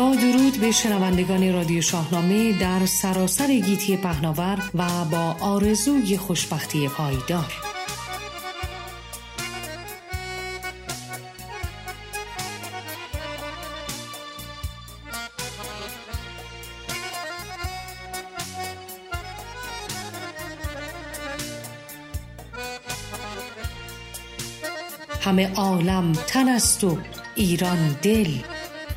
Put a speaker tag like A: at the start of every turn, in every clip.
A: درود به شنوندگان رادیو شاهنامه در سراسر گیتی پهناور و با آرزوی خوشبختی پایدار. همه عالم تن است و ایران دل.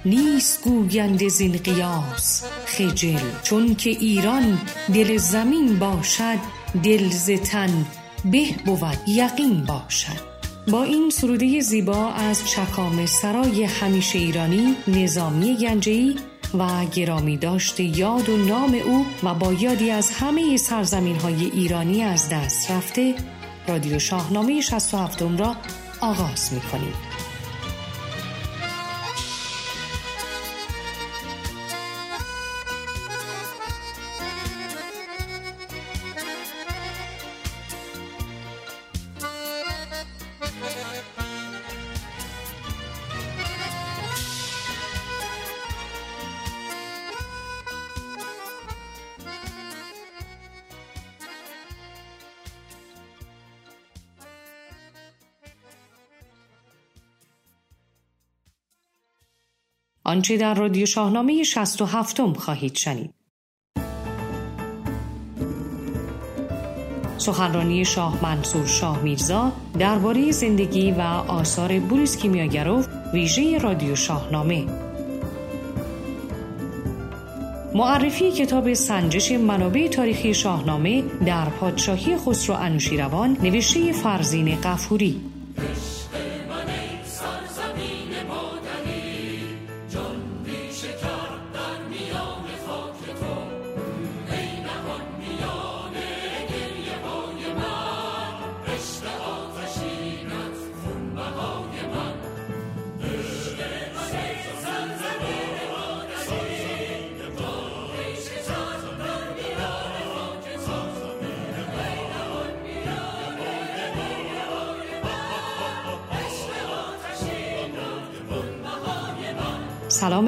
A: نیست گوینده زین قیاس خجل چون که ایران دل زمین باشد دل ز تن به بود یقین باشد با این سروده زیبا از چکام سرای همیشه ایرانی نظامی گنجهی و گرامی داشت یاد و نام او و با یادی از همه سرزمین های ایرانی از دست رفته رادیو شاهنامه 67 را آغاز می کنیم. آنچه در رادیو شاهنامه 67 خواهید شنید. سخنرانی شاه منصور شاه میرزا درباره زندگی و آثار بوریس کیمیاگروف ویژه رادیو شاهنامه معرفی کتاب سنجش منابع تاریخی شاهنامه در پادشاهی خسرو انوشیروان نوشته فرزین قفوری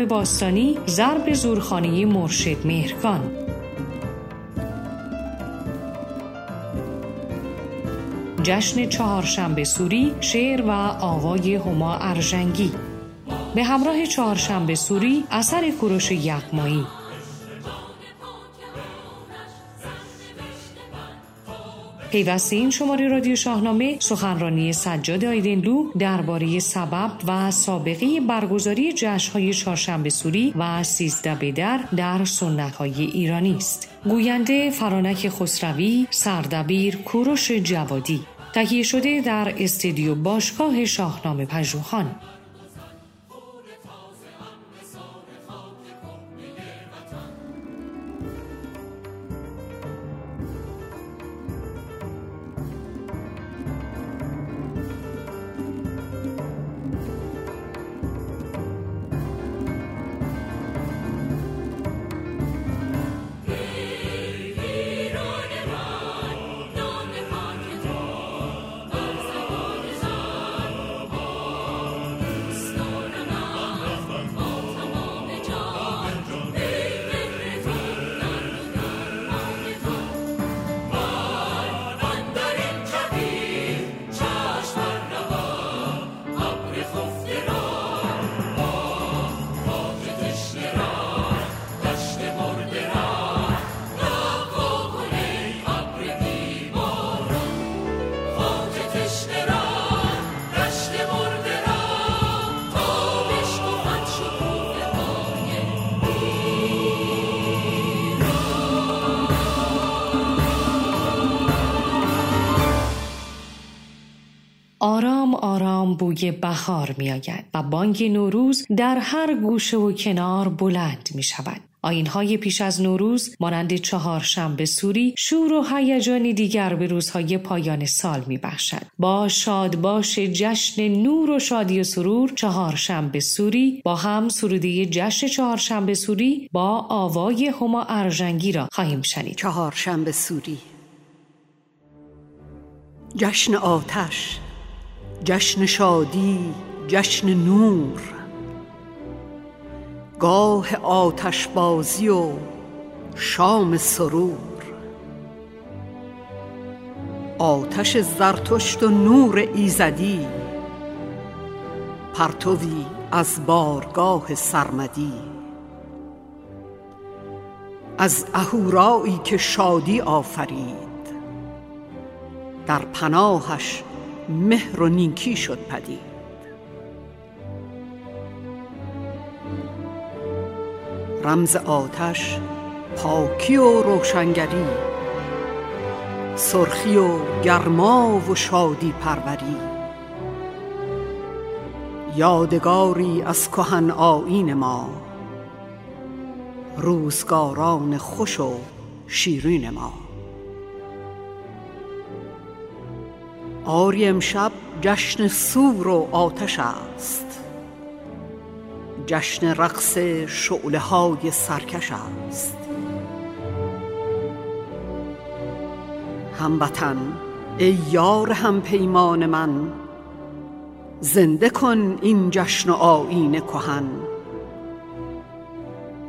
A: باستانی ضرب زورخانه مرشد مهرگان. جشن چهارشنبه سوری شعر و آوای هما ارژنگی. به همراه چهارشنبه سوری اثر کوروش یغمایی. پیوسته این شماره رادیو شاهنامه سخنرانی سجاد آیدنلو درباره سبب و سابقه برگزاری جشنهای چهارشنبه سوری و سیزده بدر در سنت های ایرانی است. گوینده فرانک خسروی، سردبیر کوروش جوادی تهیه شده در استدیو باشگاه شاهنامه پژوهان آرام آرام بوی بهار می آید و بانگ نوروز در هر گوشه و کنار بلند می شود. آینهای پیش از نوروز مانند چهارشنبه سوری شور و هیجانی دیگر به روزهای پایان سال میبخشد. با شاد باش جشن نور و شادی و سرور چهارشنبه سوری با هم سروده جشن چهارشنبه سوری با آوای هما ارژنگی را خواهیم شنید.
B: چهارشنبه سوری. جشن آتش. جشن شادی جشن نور. گاه آتش بازی و شام سرور. آتش زرتشت و نور ایزدی. پرتوی از بارگاه سرمدی. از اهورایی که شادی آفرید. در پناهش مهر و نیکی شد پدید. رمز آتش پاکی و روشنگری سرخی و گرما و شادی پروری. یادگاری از کهن آیین ما روزگاران خوش و شیرین ما. آری امشب جشن سور و آتش است. جشن رقص شعله های سرکش است. هموطن ای یار هم پیمان من زنده کن این جشن و آیین کهن.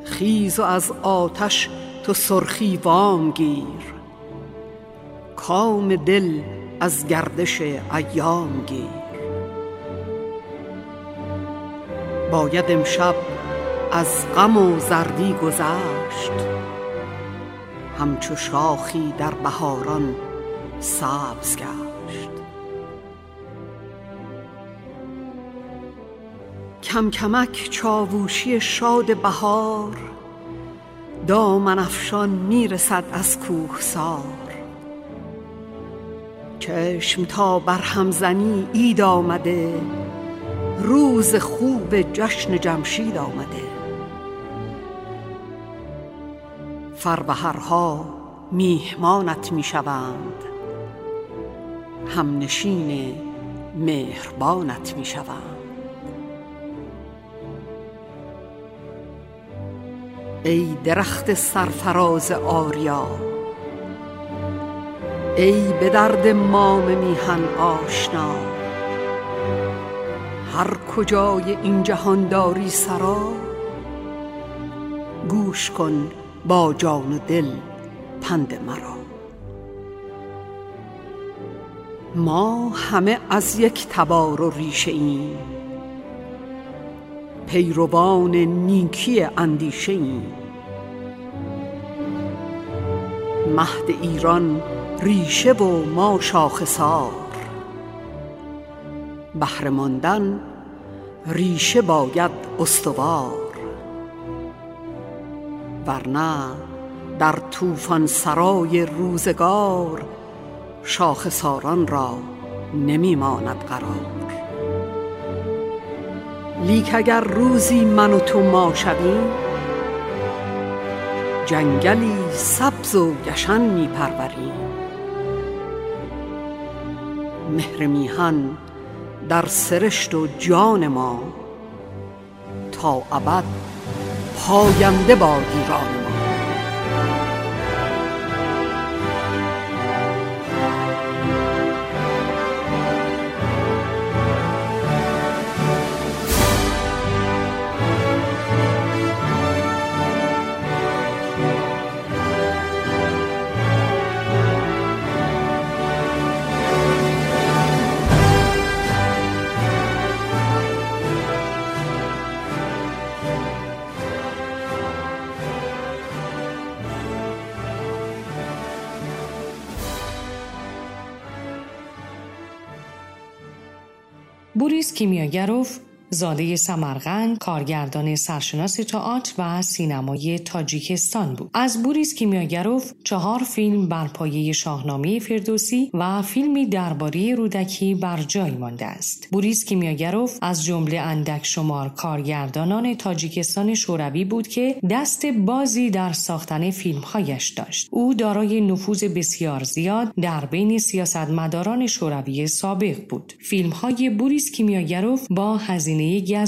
B: خیز و از آتش تو سرخی وام گیر. کام دل از گردش ایام گیر باید امشب از غم و زردی گذشت. همچو شاخی در بهاران سبز گشت. کم کمک چاووشی شاد بهار دامن افشان می‌رسد از کوهسار. چشم تا بر همزنی اید آمده. روز خوب جشن جمشید آمده. فربهرها میهمانت می‌شوند. همنشین مهربانت می‌شوند. ای درخت سرفراز آریا ای به درد مام میهن آشنا هر کجای این جهانداری سرا گوش کن با جان و دل پند مرا. ما همه از یک تبار و ریشه ایم پیروان نیکی اندیشه ایم. مهد ایران ریشه و ما شاخسار بهره ماندن ریشه باید استوار. ورنه در طوفان سرای روزگار شاخساران را نمیماند قرار. لیک اگر روزی من و تو ما شویم جنگلی سبز و گشن میپروریم مهر میهن در سرشت و جان ما تا ابد پاینده باد ایران.
A: بوریس کیمیاگروف زاده سمرقند کارگردان سرشناس تئاتر و سینمای تاجیکستان بود. از بوریس کیمیاگروف چهار فیلم بر پایه شاهنامه فردوسی و فیلمی درباره رودکی بر جای مانده است. بوریس کیمیاگروف از جمله اندک شمار کارگردانان تاجیکستان شوروی بود که دست بازی در ساختن فیلمهایش داشت. او دارای نفوذ بسیار زیاد در بین سیاستمداران شوروی سابق بود. فیلمهای بوریس کیمیاگروف با هزینه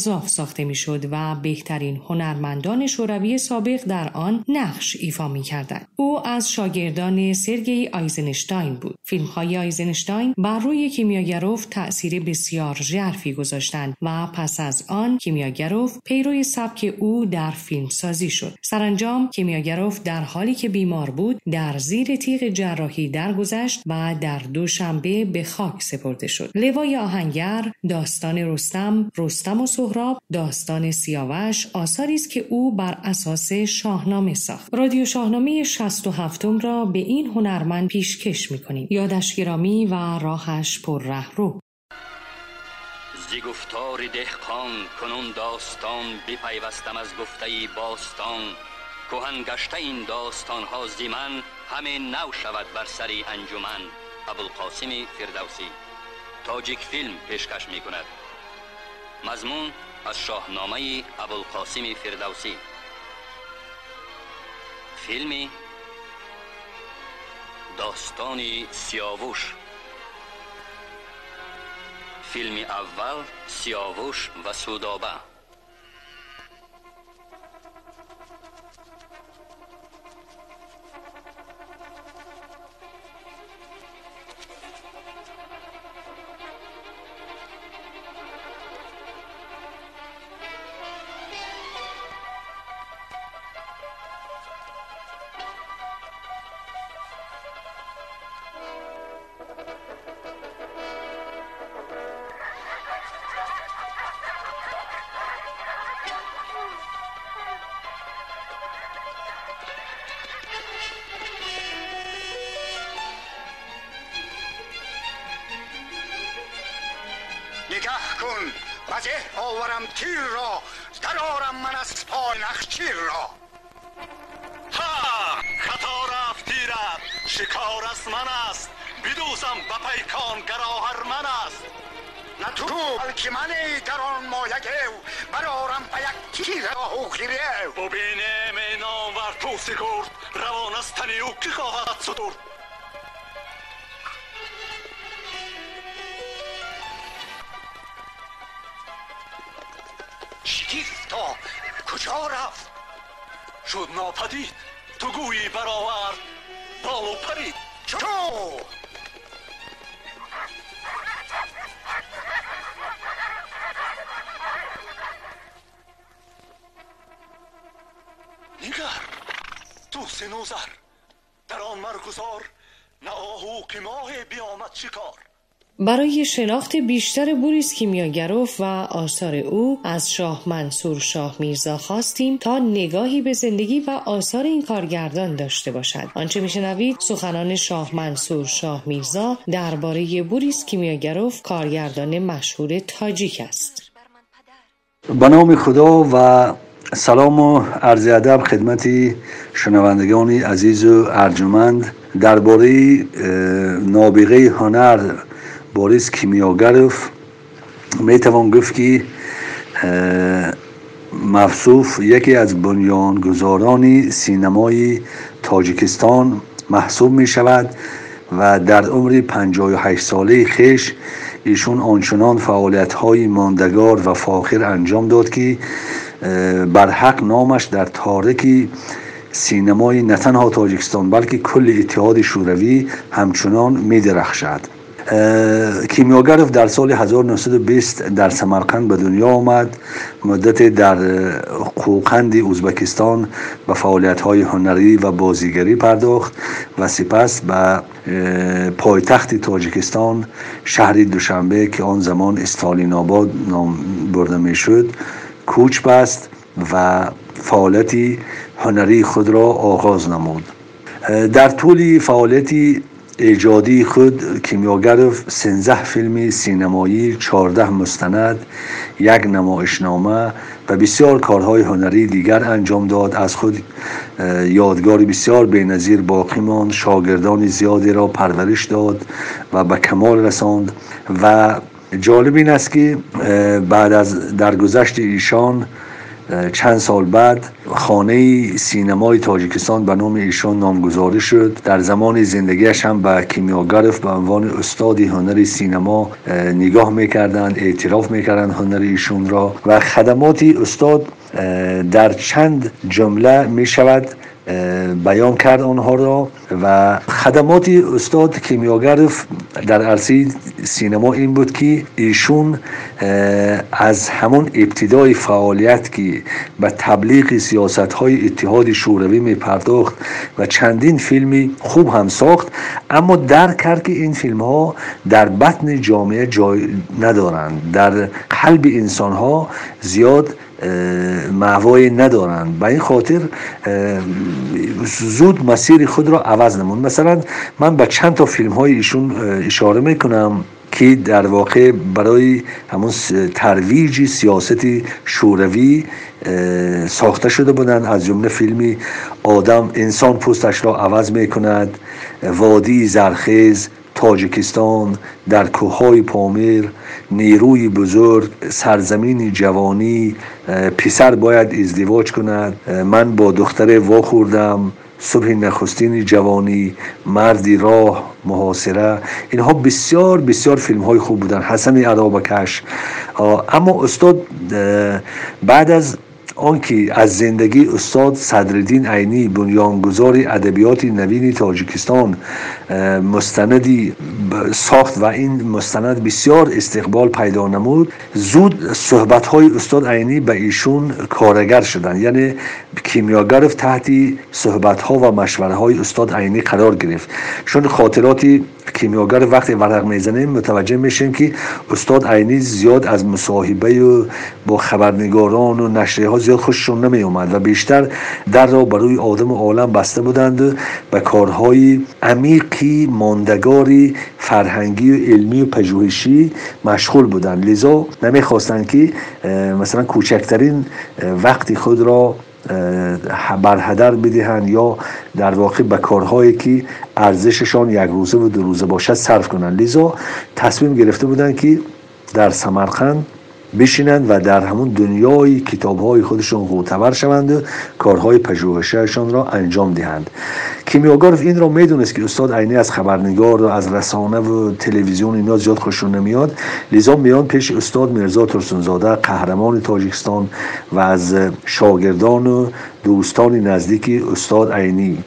A: گذاف ساخته می‌شد و بهترین هنرمندان شوروی سابق در آن نقش ایفا می کردند. او از شاگردان سرگئی آیزنشتاین بود. فیلم های آیزنشتاین بر روی کیمیاگروف تأثیر بسیار ژرفی گذاشتند و پس از آن کیمیاگروف پیروی سبک او در فیلم سازی شد. سرانجام کیمیاگروف در حالی که بیمار بود در زیر تیغ جراحی درگذشت و در دوشنبه به خاک سپرده شد. لوای آهنگر، داستان رستم، رستم و سهراب، داستان سیاوش آثاری است که او بر اساس شاهنامه ساخت. رادیو شاهنامه 67 را به این هنرمند پیشکش می‌کنیم. یادش گرامی و راهش پر رو.
C: زی گفتار دهقان کنون داستان بپیوستم از گفته باستان کهن گشته این داستان ها زیمن همه نو شود بر سری انجمن ابوالقاسم فردوسی تاجیک فیلم پیشکش می کند
D: мазмун
E: аз шоҳномаи
D: абулқосими фирдавсӣ. Филми достони сиёвуш филми аввал сиёвуш
E: ва
D: судоба تو سنوزر. در آن مرگزار نه آهو که ماه بیامد شکار
A: برای شناخت بیشتر بوریس کیمیاگروف و آثار او از شاه منصور شاه میرزا خواستیم تا نگاهی به زندگی و آثار این کارگردان داشته باشد. آنچه میشنوید سخنان شاه منصور شاه میرزا درباره بوریس کیمیاگروف کارگردان مشهور تاجیک است.
F: به نام خدا و سلام و عرض ادب خدمت شنوندگان عزیز و ارجمند. درباره نابغه هنر بوریس کیمیاگروف می‌توان گفت که مفصوف یکی از بنیانگذاران سینمای تاجیکستان محسوب می شود و در عمر 58 ساله خیش ایشون آنچنان فعالیت های ماندگار و فاخر انجام داد که بر حق نامش در تاریکی سینمای نه تنها تاجیکستان بلکه کل اتحاد شوروی همچنان می درخشد کیمیاگرف در سال 1920 در سمرقند به دنیا آمد. مدت در قوقند ازبکستان به فعالیت های هنری و بازیگری پرداخت و سپس به پایتخت تاجیکستان شهر دوشنبه که آن زمان استالین آباد نام برده می شد کوچ بست و فعالیت هنری خود را آغاز نمود. در طول فعالیتی ایجادی خود کیمیاگرف سنزه فیلم سینمایی چارده مستند یک نمایشنامه و بسیار کارهای هنری دیگر انجام داد. از خود یادگاری بسیار بینظیر باقی ماند. شاگردان زیادی را پرورش داد و به کمال رساند و جالب این است که بعد از درگذشت ایشان چند سال بعد خانه سینمای تاجیکستان به نام ایشان نامگذاری شد. در زمان زندگیش هم به کیمیاگرف به عنوان استادی هنر سینما نگاه می‌کردند اعتراف می‌کردند هنر ایشون را و خدماتی استاد در چند جمله می شود بیان کرد آنها را و خدمات استاد کیمیاگرف در عرصه سینما این بود که ایشون از همون ابتدای فعالیت که به تبلیغ سیاست های اتحاد شوروی می پرداخت و چندین فیلمی خوب هم ساخت اما در کرد که این فیلم ها در بطن جامعه جای ندارند. در قلب انسان ها زیاد معوای ندارند به این خاطر زود مسیر خود را عوض نمون. مثلا من به چند تا فیلم های ایشون اشاره می‌کنم که در واقع برای همون ترویج سیاست شوروی ساخته شده بودند از جمله فیلمی آدم انسان پوستش را عوض می کند وادی زرخیز تاجیکستان در کوههای پامیر نیروی بزرگ سرزمین جوانی پسر باید ازدواج کند. من با دختر وا خوردم صبح نخستین جوانی مردی راه محاصره. اینها بسیار بسیار فیلم های خوب بودن. حسن عرابکش اما استاد بعد از آنکه از زندگی استاد صدرالدین عینی بنیانگذار ادبیات نوین تاجیکستان مستندی ساخت و این مستند بسیار استقبال پیدا نمود زود صحبت های استاد عینی به ایشون کارگر شدن یعنی کیمیاگرف تحت صحبت ها و مشوره های استاد عینی قرار گرفت. چون خاطراتی کیمیاگر وقتی ورق می‌زنیم متوجه میشیم که استاد عینی زیاد از مصاحبه و با خبرنگاران و نشریه ها زیاد خوششون نمی اومد و بیشتر در را برای آدم و عالم بسته بودند به کارهای عمیقی ماندگاری فرهنگی و علمی و پژوهشی مشغول بودند. لذا نمی‌خواستند که مثلا کوچکترین وقتی خود را بر هدر بدهند یا در واقع به کارهایی که ارزششان یک روزه و دو روزه باشد صرف کنند. لذا تصمیم گرفته بودند که در سمرقند بشینند و در همون دنیای کتاب های خودشون غوتور شوند و کارهای پژوهششان را انجام دهند. کیمیاگرف این را می‌دونست که استاد عینی از خبرنگار و از رسانه و تلویزیون اینا زیاد خوششون نمیاد. لذا میان پیش استاد مرزا ترسونزاده قهرمان تاجیکستان و از شاگردان و دوستان نزدیک استاد عینی.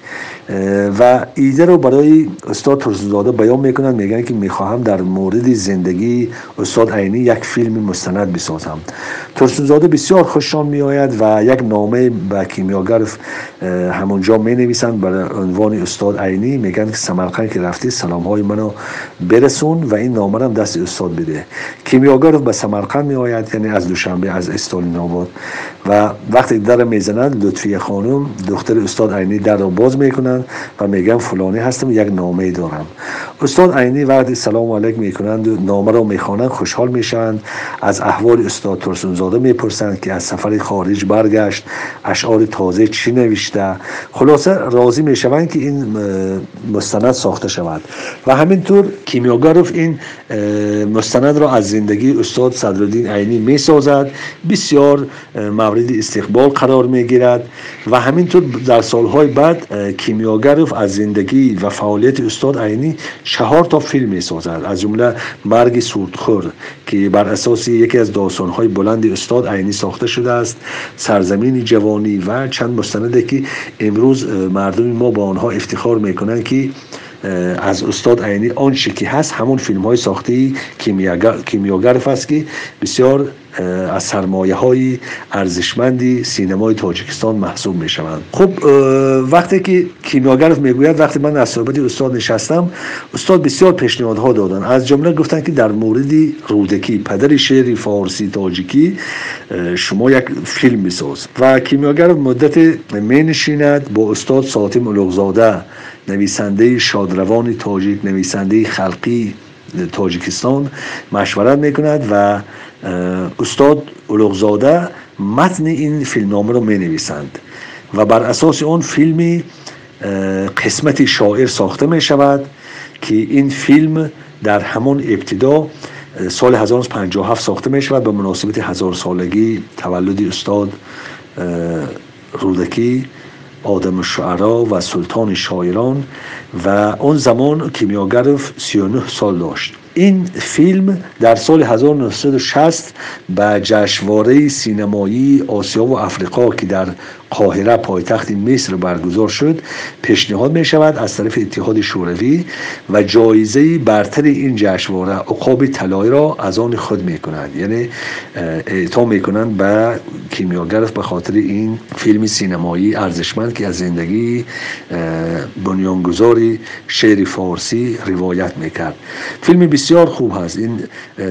F: و ایده رو برای استاد ترسونزاده بیان می‌کنن میگن که می‌خواهم در مورد زندگی استاد عینی یک فیلم مستند بسازم. ترسونزاده بسیار خوششان میآید و یک نامه به کیمیاگرف همونجا می نویسند برای عنوان استاد عینی میگن که سمرقند که رفتی سلام های منو برسون و این نامه هم دست استاد بده. کیمیاگرف به سمرقند می آید یعنی از دوشنبه از استالین آباد و وقتی در می‌زنند لطفی خانم دختر استاد عینی در را باز می‌کنند و میگن فلانی هستم یک نامه دارم. استاد عینی وقتی سلام علیک می‌کنند و نامه را می‌خوانند خوشحال میشند از احوال استاد ترسونزاده می‌پرسند که از سفر خارج برگشت اشعار تازه چی نوشته. خلاصه راضی می‌شوند که این مستند ساخته شود. و همینطور کیمیاگرف این مستند را از زندگی استاد صدرالدین عینی می‌سازد. بسیار مورد استقبال قرار می‌گیرد و همینطور در سالهای بعد کیمیاگرف از زندگی و فعالیت استاد عینی چهار تا فیلم می سازد از جمله مرگ سودخور که بر اساس یکی از داستانهای بلند استاد عینی ساخته شده است سرزمین جوانی و چند مستنده که امروز مردم ما با آنها افتخار می‌کنند که از استاد عینی آنچه که هست همون فیلم های ساخته کیمیاگرف است که بسیار از سرمایه های ارزشمندی سینمای تاجیکستان محسوب می شوند خب وقتی که کیمیاگرف می‌گوید وقتی من از صحبت استاد نشستم استاد بسیار پیشنهادها دادن. از جمله گفتن که در مورد رودکی پدر شعر فارسی تاجیکی شما یک فیلم بساز و کیمیاگرف مدت می نشیند با استاد ساتیم الوغزاده نویسنده شادروان تاجیک نویسنده خلقی تاجیکستان مشورت می‌کند و استاد اولوغزاده متن این فیلمنامه رو می نویسند و بر اساس اون فیلمی قسمت شاعر ساخته می شود که این فیلم در همون ابتدا سال 1957 ساخته می شود به مناسبت هزار سالگی تولد استاد رودکی. آدم الشعرا و سلطان شاعران و اون زمان کیمیاگرف 39 سال داشت. این فیلم در سال 1960 به جشنواره سینمایی آسیا و افریقا که در قاهره پایتخت مصر برگزار شد پیشنهاد می شود از طرف اتحاد شوروی و جایزه برتر این جشنواره عقاب طلایی را از آن خود می کنند یعنی اعطا می کنند به کیمیاگر به خاطر این فیلم سینمایی ارزشمند که از زندگی بنیانگذاری شعر فارسی روایت می‌کرد. فیلم بسیار خوب هست. این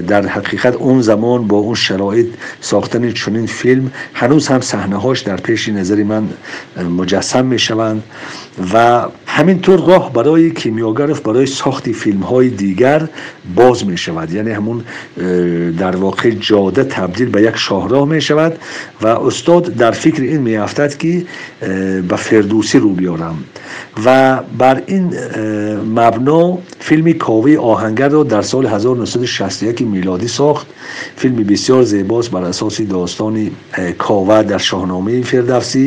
F: در حقیقت اون زمان با اون شرایط ساختن چنین فیلم هنوز هم صحنه هاش در پیش نظر من مجسم می شوند و همینطور راه برای کیمیاگرف برای ساخت فیلم های دیگر باز می شود یعنی همون در واقع جاده تبدیل به یک شاهراه می شود و استاد در فکر این می افتد که به فردوسی رو بیارم. و بر این مبنا فیلم کاوی آهنگر را در سال 1961 میلادی ساخت. فیلم بسیار زیباست بر اساس داستان کاوه در شاهنامه فردوسی.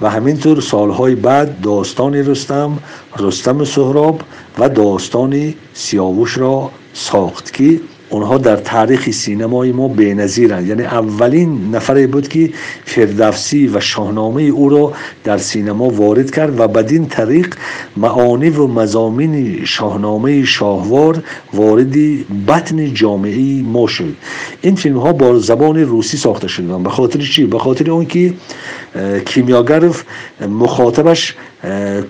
F: و همینطور سالهای بعد داستان رستم رستم سهراب و داستان سیاوش را ساخت که اونها در تاریخ سینمای ما بینظیرند یعنی اولین نفری بود که فردوسی و شاهنامه او را در سینما وارد کرد و بدین طریق معانی و مزامین شاهنامه شاهوار وارد بطن جامعه ما شد. این فیلم ها با زبان روسی ساخته شدن. به خاطر چی؟ به خاطر اون که کیمیاگرف مخاطبش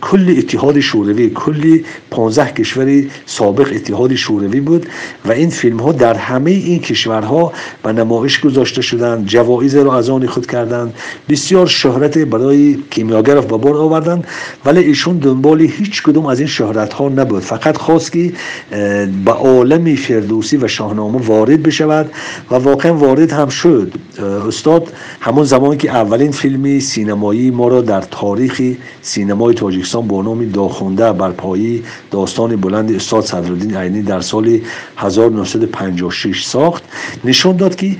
F: کل اتحاد شوروی کل 15 کشور سابق اتحاد شوروی بود و این فیلم ها در همه این کشورها به نمایش گذاشته شدند جوایز را از آن خود کردند بسیار شهرت برای کیمیاگرف به بار آوردند ولی ایشون دنبال هیچ کدوم از این شهرت ها نبود. فقط خواست که به عالم فردوسی و شاهنامه وارد بشود و واقعا وارد هم شد. استاد همون زمان که اولین فیلمی سینمایی ما را در تاریخ سینمای تاجیکستان با نام داخونده بر پایی داستان بلند استاد صدرالدین عینی در سال 1956 ساخت. نشون داد که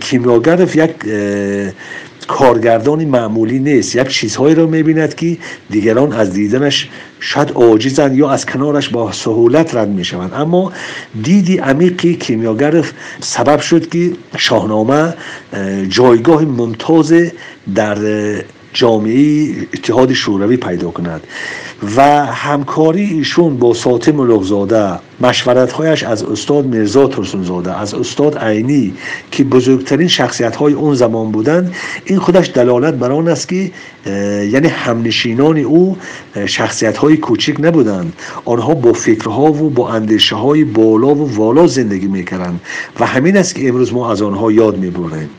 F: کیمیاگرف یک کارگردانی معمولی نیست. یک چیزهایی را می‌بیند که دیگران از دیدنش شاید عاجزند یا از کنارش با سهولت رد می‌شوند. اما دیدی عمیقی کیمیاگرف سبب شد که شاهنامه جایگاه ممتاز در جامعه اتحاد شوروی پیدا کند و همکاری ایشون با ساطم لغزاده مشورتهایش از استاد مرزا ترسونزاده از استاد عینی که بزرگترین شخصیت های اون زمان بودند. این خودش دلالت بر آن است که یعنی همنشینان او شخصیت های کوچک نبودند. آنها با فکرها و با اندیشه های بالا و والا زندگی می‌کردند و همین است که امروز ما از آنها یاد می‌بریم.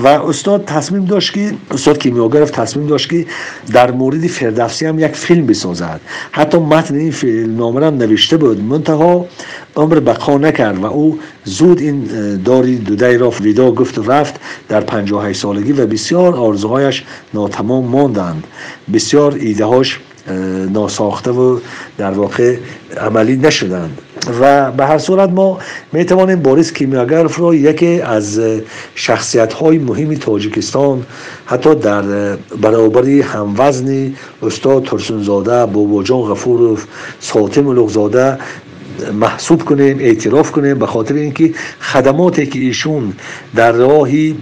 F: و استاد تصمیم داشت که استاد کیمیاگرف تصمیم داشت که در مورد فردوسی هم یک فیلم بسازد. حتی متن این فیلم نامه هم نوشته بود. منتها عمر بقا نکرد و او زود این داری دوده را ویدا گفت و رفت. در 58 سالگی و بسیار آرزوهایش ناتمام ماندند. بسیار ایدههاش ناساخته و در واقع عملی نشدند. و به هر صورت ما می توانیم بوریس کیمیاگرف را یکی از شخصیت های مهمی تاجیکستان حتی در برابری هموزن استاد ترسونزاده باباجان غفورов ساتم لغزاده محسوب کنیم اعتراف کنیم به خاطر اینکه خدماتی که ایشون در راهی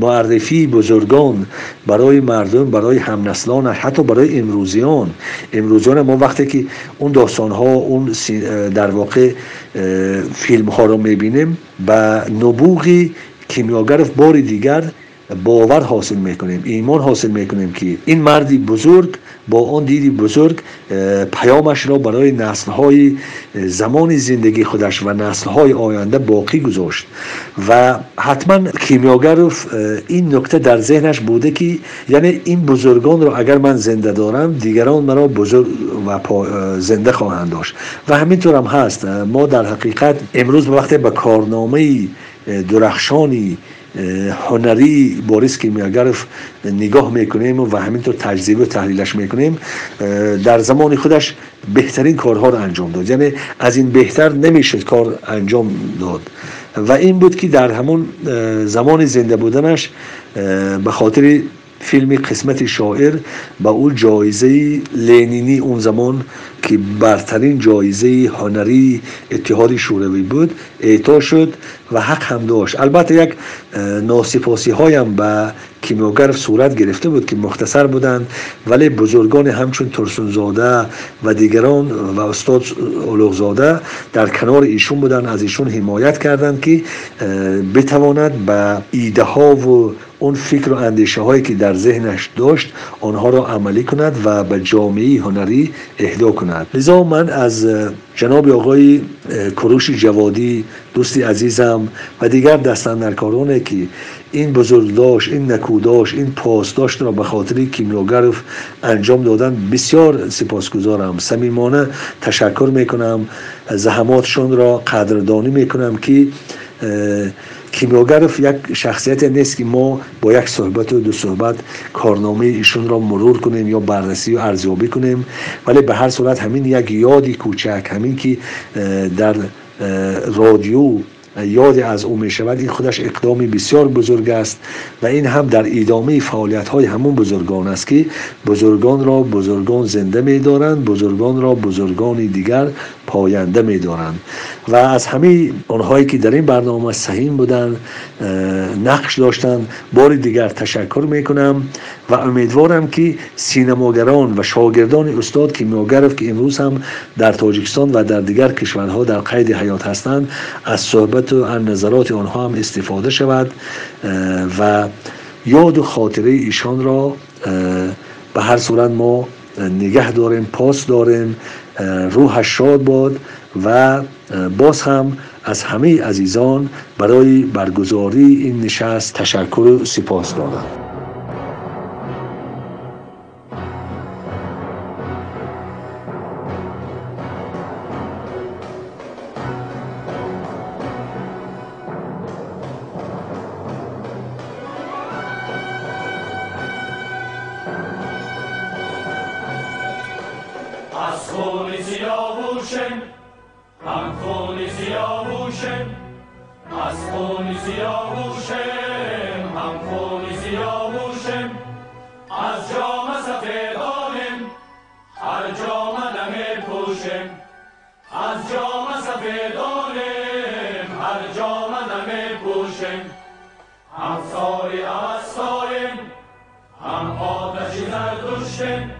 F: معرفی بزرگان برای مردم برای همنسلان حتی برای امروزیان. امروزیان ما وقتی که اون داستان ها اون در واقع فیلم ها رو می‌بینیم به نبوغی کیمیاگرف بار دیگر باور حاصل می‌کنیم ایمان حاصل می‌کنیم که این مردی بزرگ با آن دیدی بزرگ پیامش را برای نسلهای زمان زندگی خودش و نسلهای آینده باقی گذاشت. و حتما کیمیاگروف این نکته در ذهنش بوده که یعنی این بزرگان را اگر من زنده دارم دیگران مرا بزرگ و زنده خواهند داشت. و همینطور هم هست. ما در حقیقت امروز وقتی به کارنامه درخشانی هنری بوریس کیمیاگرف نگاه می‌کنیم و همینطور تجزیه و تحلیلش می‌کنیم در زمان خودش بهترین کارها رو انجام داد. یعنی از این بهتر نمی‌شد کار انجام داد. و این بود که در همون زمان زنده بودنش به خاطر فیلم قسمت شاعر با اون جایزه لینینی اون زمان که برترین جایزه هنری اتحاد شوروی بود اعطا شد و حق هم داشت. البته یک ناسپاسی هایم به کیمیاگرف صورت گرفته بود که مختصر بودند ولی بزرگان همچون ترسونزاده و دیگران و استاد اولوغزاده در کنار ایشون بودن از ایشون حمایت کردند که بتواند به ایده ها و اون فکر و اندیشه هایی که در ذهنش داشت آنها را عملی کند و به جامعه هنری اهدا کند. لذا من از جناب آقای کروش جوادی دوستی عزیزم و دیگر دستندرکارانه که این بزرگداشت این نکوداش این پاسداشت را به خاطر کیمیاگرف انجام دادن بسیار سپاسگزارم. صمیمانه تشکر می‌کنم. زحماتشون را قدردانی می‌کنم که کیمیاگرف یک شخصیت نیست که ما با یک صحبت و دو صحبت کارنامه ایشون را مرور کنیم یا بررسی و ارزیابی کنیم. ولی به هر صورت همین یک یادی کوچک همین که در رادیو یاد از او می شود این خودش اقدامی بسیار بزرگ است و این هم در ادامه فعالیت های همون بزرگان است که بزرگان را بزرگان زنده می دارند بزرگان را بزرگان دیگر پاینده می دارند و از همه آنهایی که در این برنامه سهیم بودند نقش داشتند بار دیگر تشکر می کنم و امیدوارم که سینماگران و شاگردان استاد کیمیاگرف که امروز هم در تاجیکستان و در دیگر کشورها در قید حیات هستند از صحبت و نظرات آنها هم استفاده شود. و یاد و خاطره ایشان را به هر صورت ما نگه داریم پاس داریم. روحش شاد باد و باز هم از همه عزیزان برای برگزاری این نشست تشکر و سپاس دارم.
G: کنی سیاووشن هم کنی سیاووشن از کنی سیاووشن هم کنی سیاووشن از جام سفیدانم هر جام دم پوشن از جام سفیدانم هر جام دم پوشن هم ساری از سارم هم آتشی زردوشن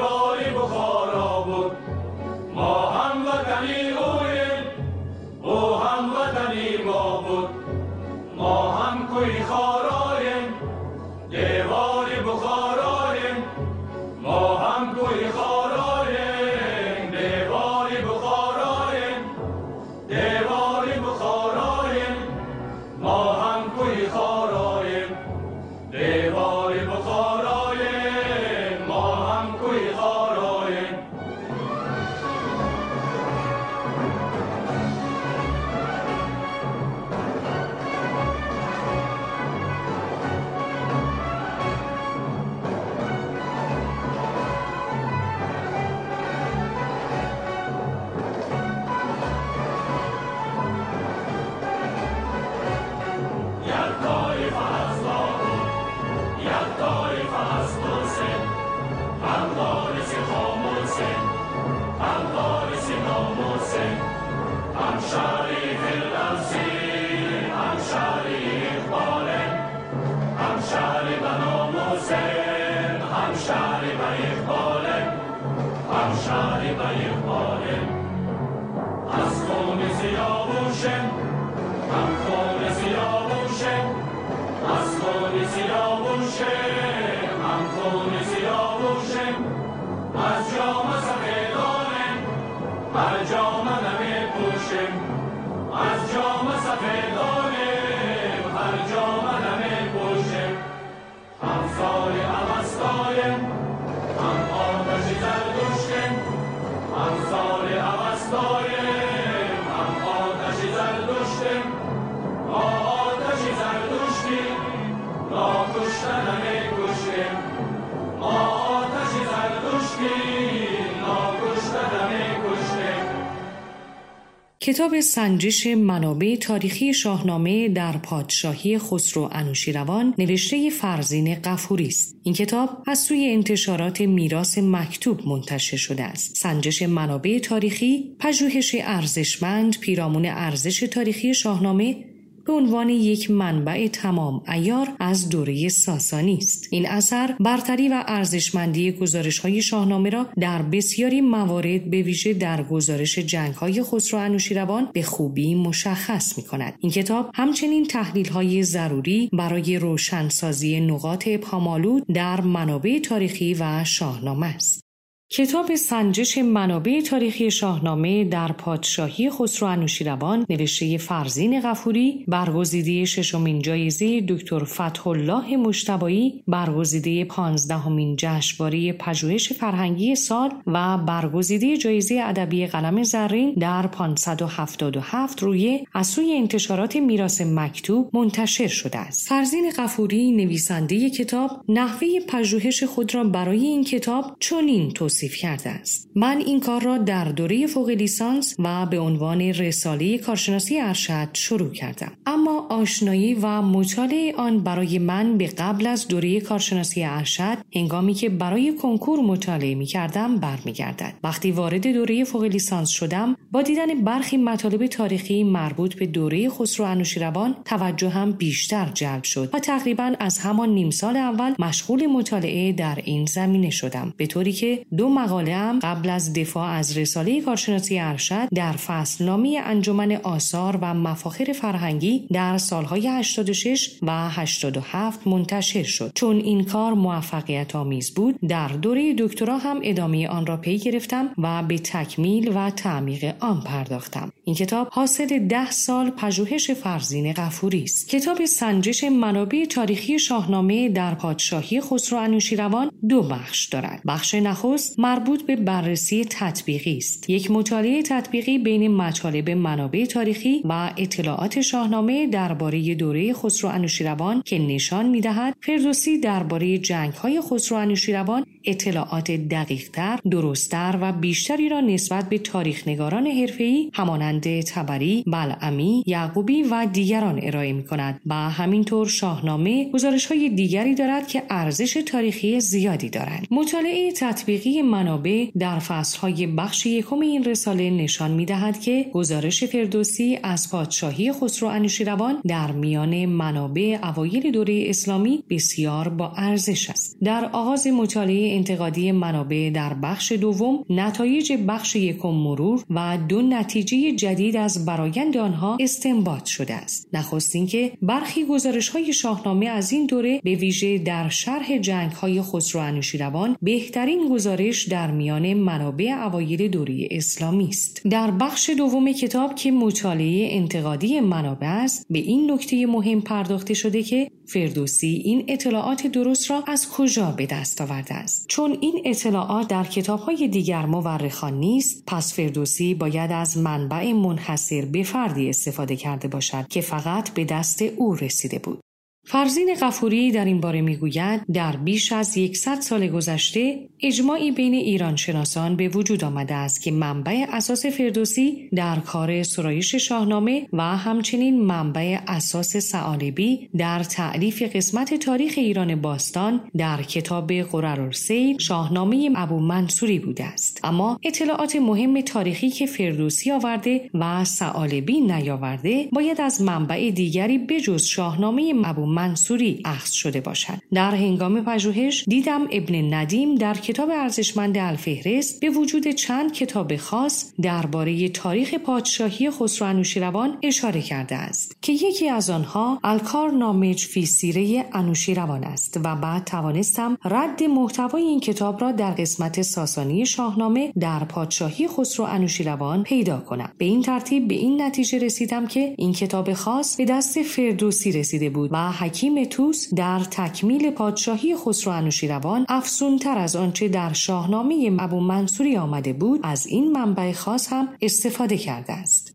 A: کتاب سنجش منابع تاریخی شاهنامه در پادشاهی خسرو انوشیروان نوشته فرزین قفوری است. این کتاب از سوی انتشارات میراث مکتوب منتشر شده است. سنجش منابع تاریخی پژوهش ارزشمند پیرامون ارزش تاریخی شاهنامه به عنوان یک منبع تمام ایار از دوره ساسانی است. این اثر برتری و ارزشمندی گزارش های شاهنامه را در بسیاری موارد به ویژه در گزارش جنگ های خسرو انوشیروان به خوبی مشخص می کند این کتاب همچنین تحلیل های ضروری برای روشنسازی نقاط ابهامآلود در منابع تاریخی و شاهنامه است. کتاب سنجش منابع تاریخی شاهنامه در پادشاهی خسرو انوشیروان نوشته فرزین غفوری برگزیده ششمین جایزه دکتر فتح الله مشتبایی برگزیده پانزدهمین جشنواره پژوهش فرهنگی سال و برگزیده جایزه ادبی قلم زرین در 577 روی از سوی انتشارات میراث مکتوب منتشر شده است. فرزین غفوری نویسنده کتاب نحوه پژوهش خود را برای این کتاب چنین توصیف توصیف کرده است. من این کار را در دوره فوق لیسانس و به عنوان رساله کارشناسی ارشد شروع کردم. اما آشنایی و مطالعه آن برای من به قبل از دوره کارشناسی ارشد هنگامی که برای کنکور مطالعه می کردم برمیگردد. وقتی وارد دوره فوق لیسانس شدم با دیدن برخی مطالب تاریخی مربوط به دوره خسرو انوشیروان توجهم بیشتر جلب شد و تقریبا از همان نیم سال اول مشغول مطالعه در این زمینه شدم. به طوری که دو مقاله هم قبل از دفاع از رساله کارشناسی ارشد در فصل نامی انجمن آثار و مفاخر فرهنگی در سالهای 86 و 87 منتشر شد. چون این کار موفقیت آمیز بود در دوره دکترا هم ادامه آن را پی گرفتم و به تکمیل و تعمیق آن پرداختم. این کتاب حاصل ده سال پژوهش فرزین قفوری است. کتاب سنجش منابع تاریخی شاهنامه در پادشاهی خسرو انوشیروان دو بخش دارد. بخش نخست مربوط به بررسی تطبیقی است یک مطالعه تطبیقی بین مطالب منابع تاریخی و اطلاعات شاهنامه درباره دوره خسرو انوشیروان که نشان می‌دهد فردوسی درباره جنگهای خسرو انوشیروان اطلاعات دقیقتر، درستتر و بیشتری را نسبت به تاریخنگاران حرفه‌ای همانند تبری، بلعمی، یعقوبی و دیگران ارائه می کند و همینطور شاهنامه گزارش های دیگری دارد که ارزش تاریخی زیادی دارند. مطالعه تطبیقی منابع در فصلهای بخش یکم این رساله نشان می دهد که گزارش فردوسی از پادشاهی خسرو انوشیروان در میان منابع اوایل دوره اسلامی بسیار با ارزش است. در آغاز مطالعه انتقادی منابع در بخش دوم نتایج بخش یکم مرور و دو نتیجه جدید از برایند آنها استنباط شده است نخست اینکه برخی گزارش های شاهنامه از این دوره به ویژه در شرح جنگ های خسرو انوشیروان بهترین گزارش در میان منابع اوایل دوره اسلامی است. در بخش دوم کتاب که مطالعه انتقادی منابع است به این نکته مهم پرداخته شده که فردوسی این اطلاعات درست را از کجا به دست آورده است. چون این اطلاعات در کتابهای دیگر مورخان نیست پس فردوسی باید از منبع منحصر به فردی استفاده کرده باشد که فقط به دست او رسیده بود. فرزین قفوری در این باره می‌گوید در بیش از یکصد سال گذشته اجماعی بین ایران شناسان به وجود آمده است که منبع اساس فردوسی در کار سرایش شاهنامه و همچنین منبع اساس سعالبی در تعلیف قسمت تاریخ ایران باستان در کتاب قررالسیل شاهنامه ابو منصوری بوده است. اما اطلاعات مهم تاریخی که فردوسی آورده و سعالبی نیاورده باید از منبع دیگری بجز شاهنامه ابو منصوری اخذ شده باشد. در هنگام پژوهش دیدم ابن ندیم در کتاب ارزشمند الفهرست به وجود چند کتاب خاص درباره تاریخ پادشاهی خسرو انوشیروان اشاره کرده است که یکی از آنها الکار نامج فی سیره انوشیروان است و بعد توانستم رد محتوای این کتاب را در قسمت ساسانی شاهنامه در پادشاهی خسرو انوشیروان پیدا کنم. به این ترتیب به این نتیجه رسیدم که این کتاب خاص به دست فردوسی رسیده بود و حکیم توس در تکمیل پادشاهی خسرو انوشیروان افزونتر از آنچه در شاهنامه ابو منصوری آمده بود از این منبع خاص هم استفاده کرده است.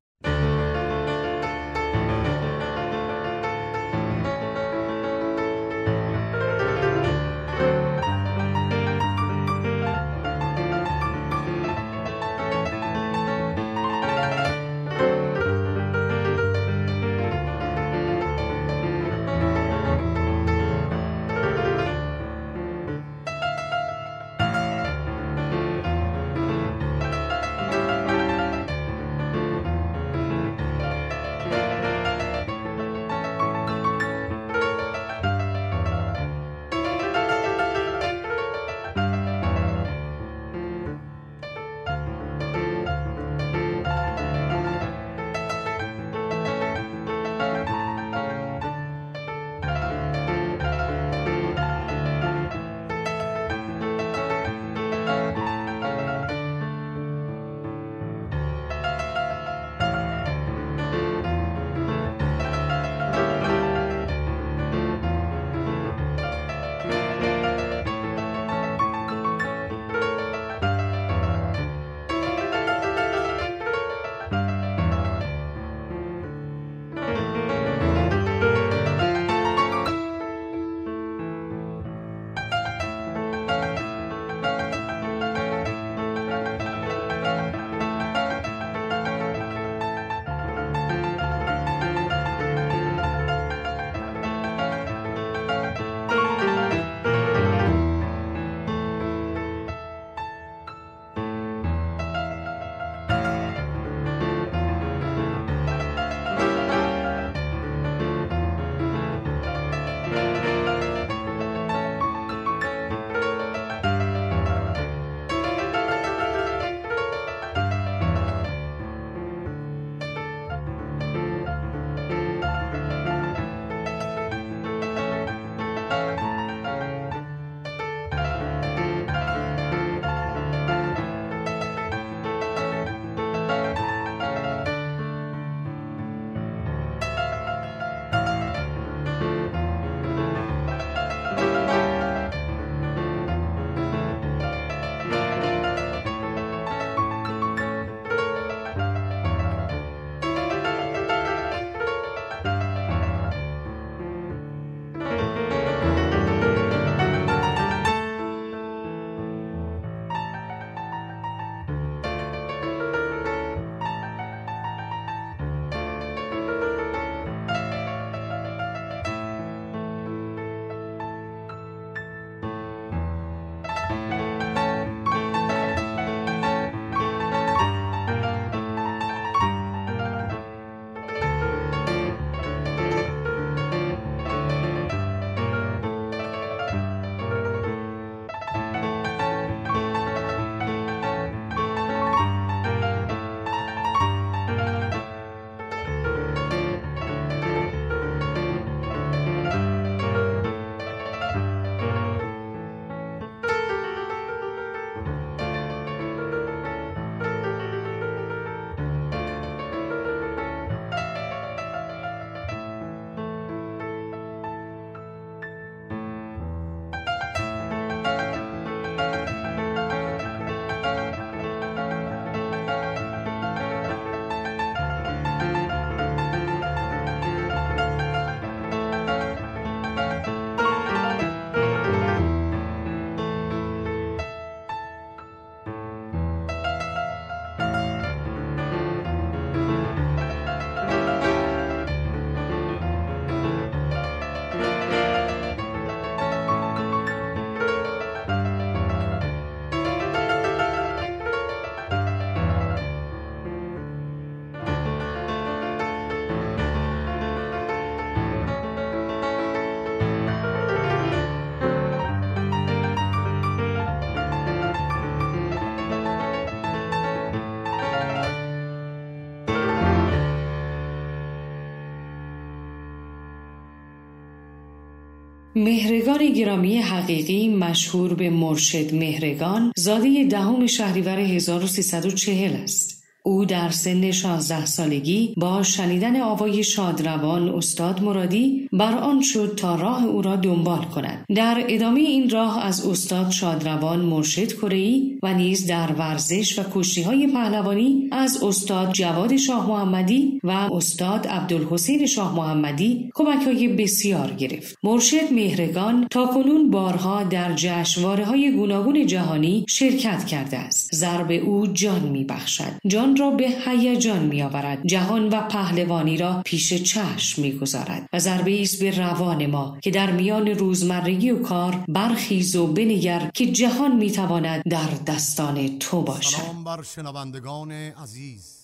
A: مهرگان گرامی حقیقی مشهور به مرشد مهرگان زاده دهم شهریور 1340 است. او در سن 16 سالگی با شنیدن آوای شادروان استاد مرادی بر آن شد تا راه او را دنبال کند. در ادامه این راه از استاد شادروان مرشد کره‌ای و نیز در ورزش و کشتی های پهلوانی از استاد جواد شاه محمدی و استاد عبدالحسین شاه محمدی کمک های بسیار گرفت. مرشد مهرگان تا کنون بارها در جشنواره های گوناگون جهانی شرکت کرده است. ضرب او جان میبخشد. جان را به هیجان می آورد جهان و پهلوانی را پیش چشم می گذارد و ضربه است به روان ما که در میان روزمرگی و کار برخیز و بنگر که جهان می تواند در دستان تو باشد.
H: سلام بر شنوندگان عزیز.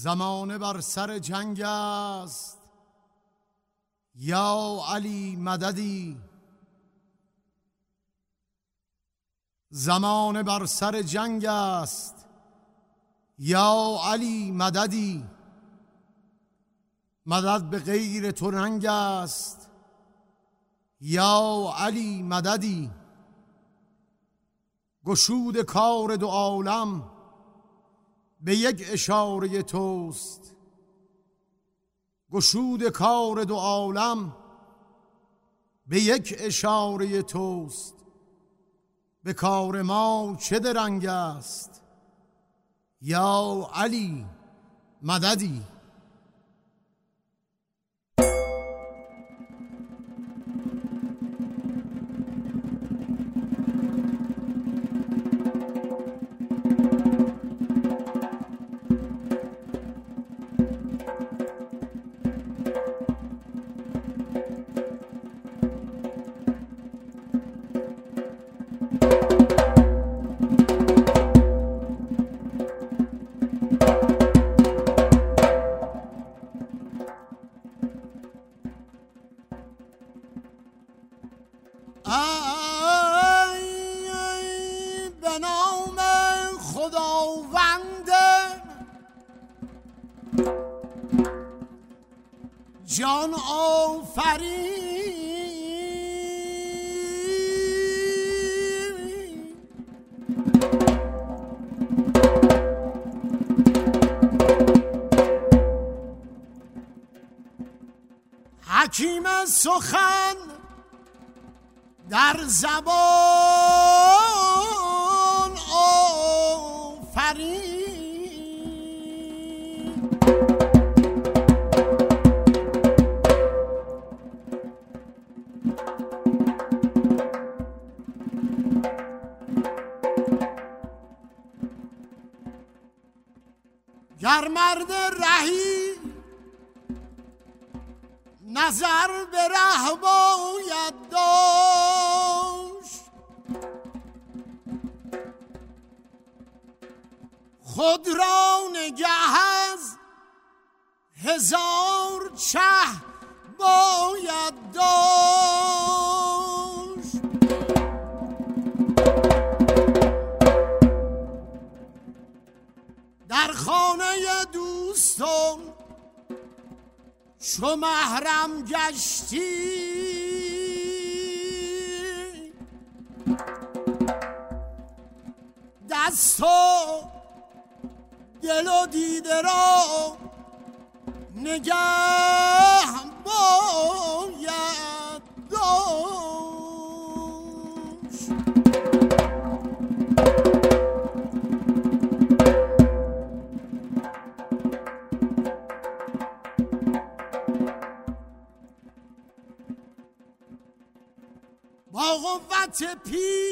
H: زمانه بر سر جنگ است. یا علی مددی. زمانه بر سر جنگ است. یا علی مددی. مدد به غیر تو رنگ است. یا علی مددی. گشود کار دو عالم. به یک اشاره توست. گشود کار دو عالم به یک اشاره توست. به کار ما چه درنگ است؟ یا علی مددی؟ جان آفرین. حکیم سخن در زبان مرد رهی. نظر به ره باید داشت. خود را نگه از هزار چه چو محرم گشتی. دست و دل و دیده را نگه باید 皮。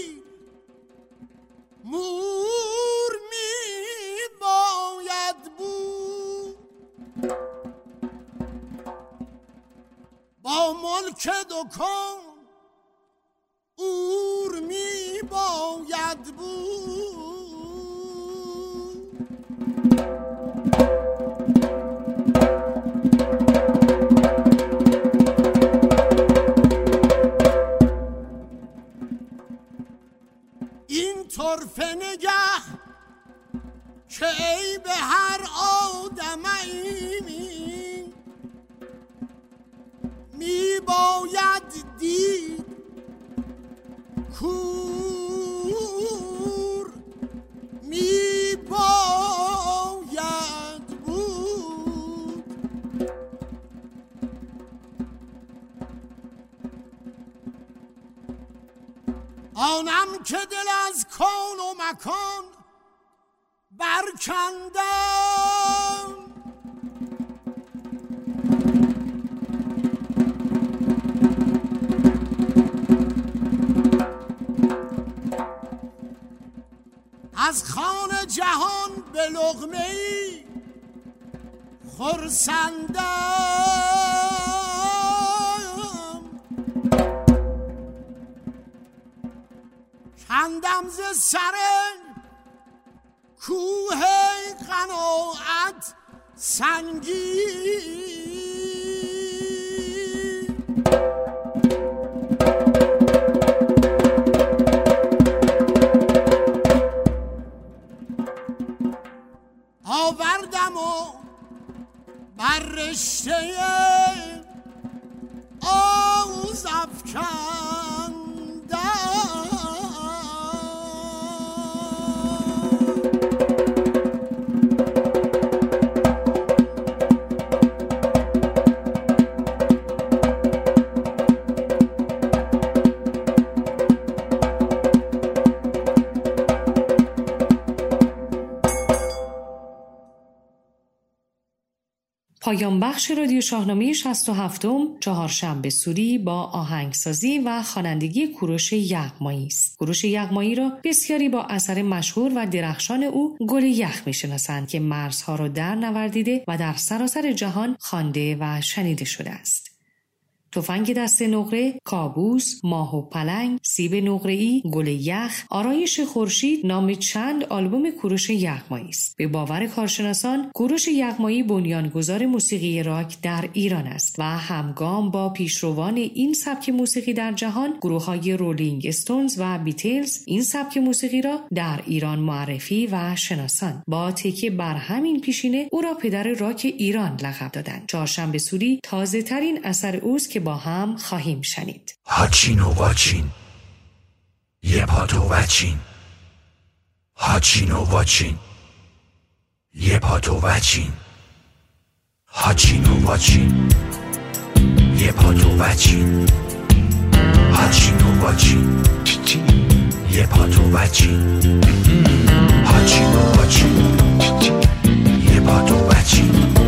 H: جهان به لغمه ای خرسندم. کندم ز سر کوه قناعت سنگی و بر آوز
A: پایان بخش رادیو شاهنامه 67 چهارشنبه سوری با آهنگسازی و خوانندگی کوروش یغمایی است. کوروش یغمایی را بسیاری با اثر مشهور و درخشان او گل یخ می‌شناسند که مرزها را در نوردیده و در سراسر جهان خوانده و شنیده شده است. تفنگ دسته نقره، کابوس، ماه و پلنگ، سیب نقره‌ای، گل یخ، آرایش خورشید نام چند آلبوم کوروش یغمایی است. به باور کارشناسان، کوروش یغمایی بنیانگذار موسیقی راک در ایران است و همگام با پیشروان این سبک موسیقی در جهان، گروه‌های رولینگ استونز و بیتلز این سبک موسیقی را در ایران معرفی و شناسان. با تکیه بر همین پیشینه او را پدر راک ایران لقب دادند. چهارشنبه سوری تازه ترین اثر اوست که با هم خواهیم شنید.
I: هاچین و واچین یه پاتو وچین هاچین و واچین یه پاتو وچین هاچین و واچین یه پاتو وچین هاچین و واچین یه پاتو وچین هاچین و واچین یه پاتو وچین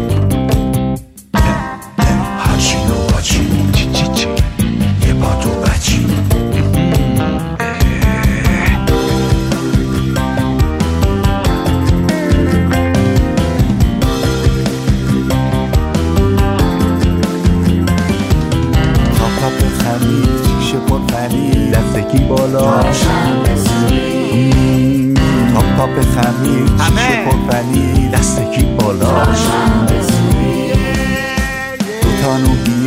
J: شیشه پر پنیر. دستگی بالا. تاپ تاپ خمیر پنیر. دستگی بالا.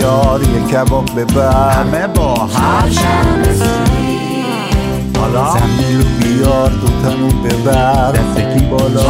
J: بیار یه کباب ببر همه با هم حالا زنبیلو بیار دوتانو ببر. دستگی بالا.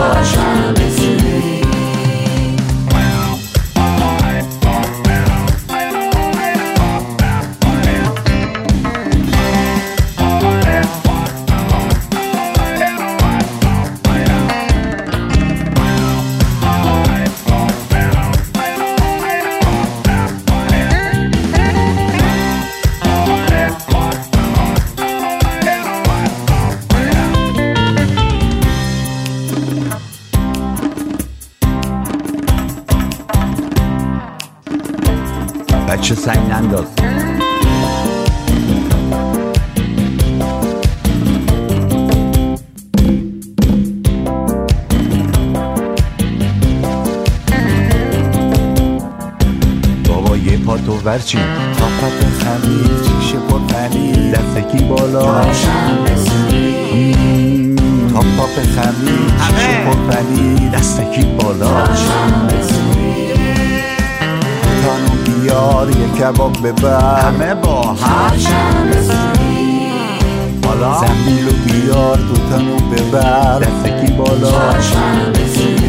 J: سنگ ننداز. بابا یه پا تو ورچین تا پت خمیر چیشه پر پنیر دستکی بالا؟ تا پاپ خمیر چیشه پر پنیر دستکی بالا؟ بیار یه کباب ببر همه با هم بالا زنبیلو بیار دو تانو ببر دستکی بالا.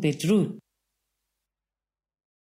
A: Petrus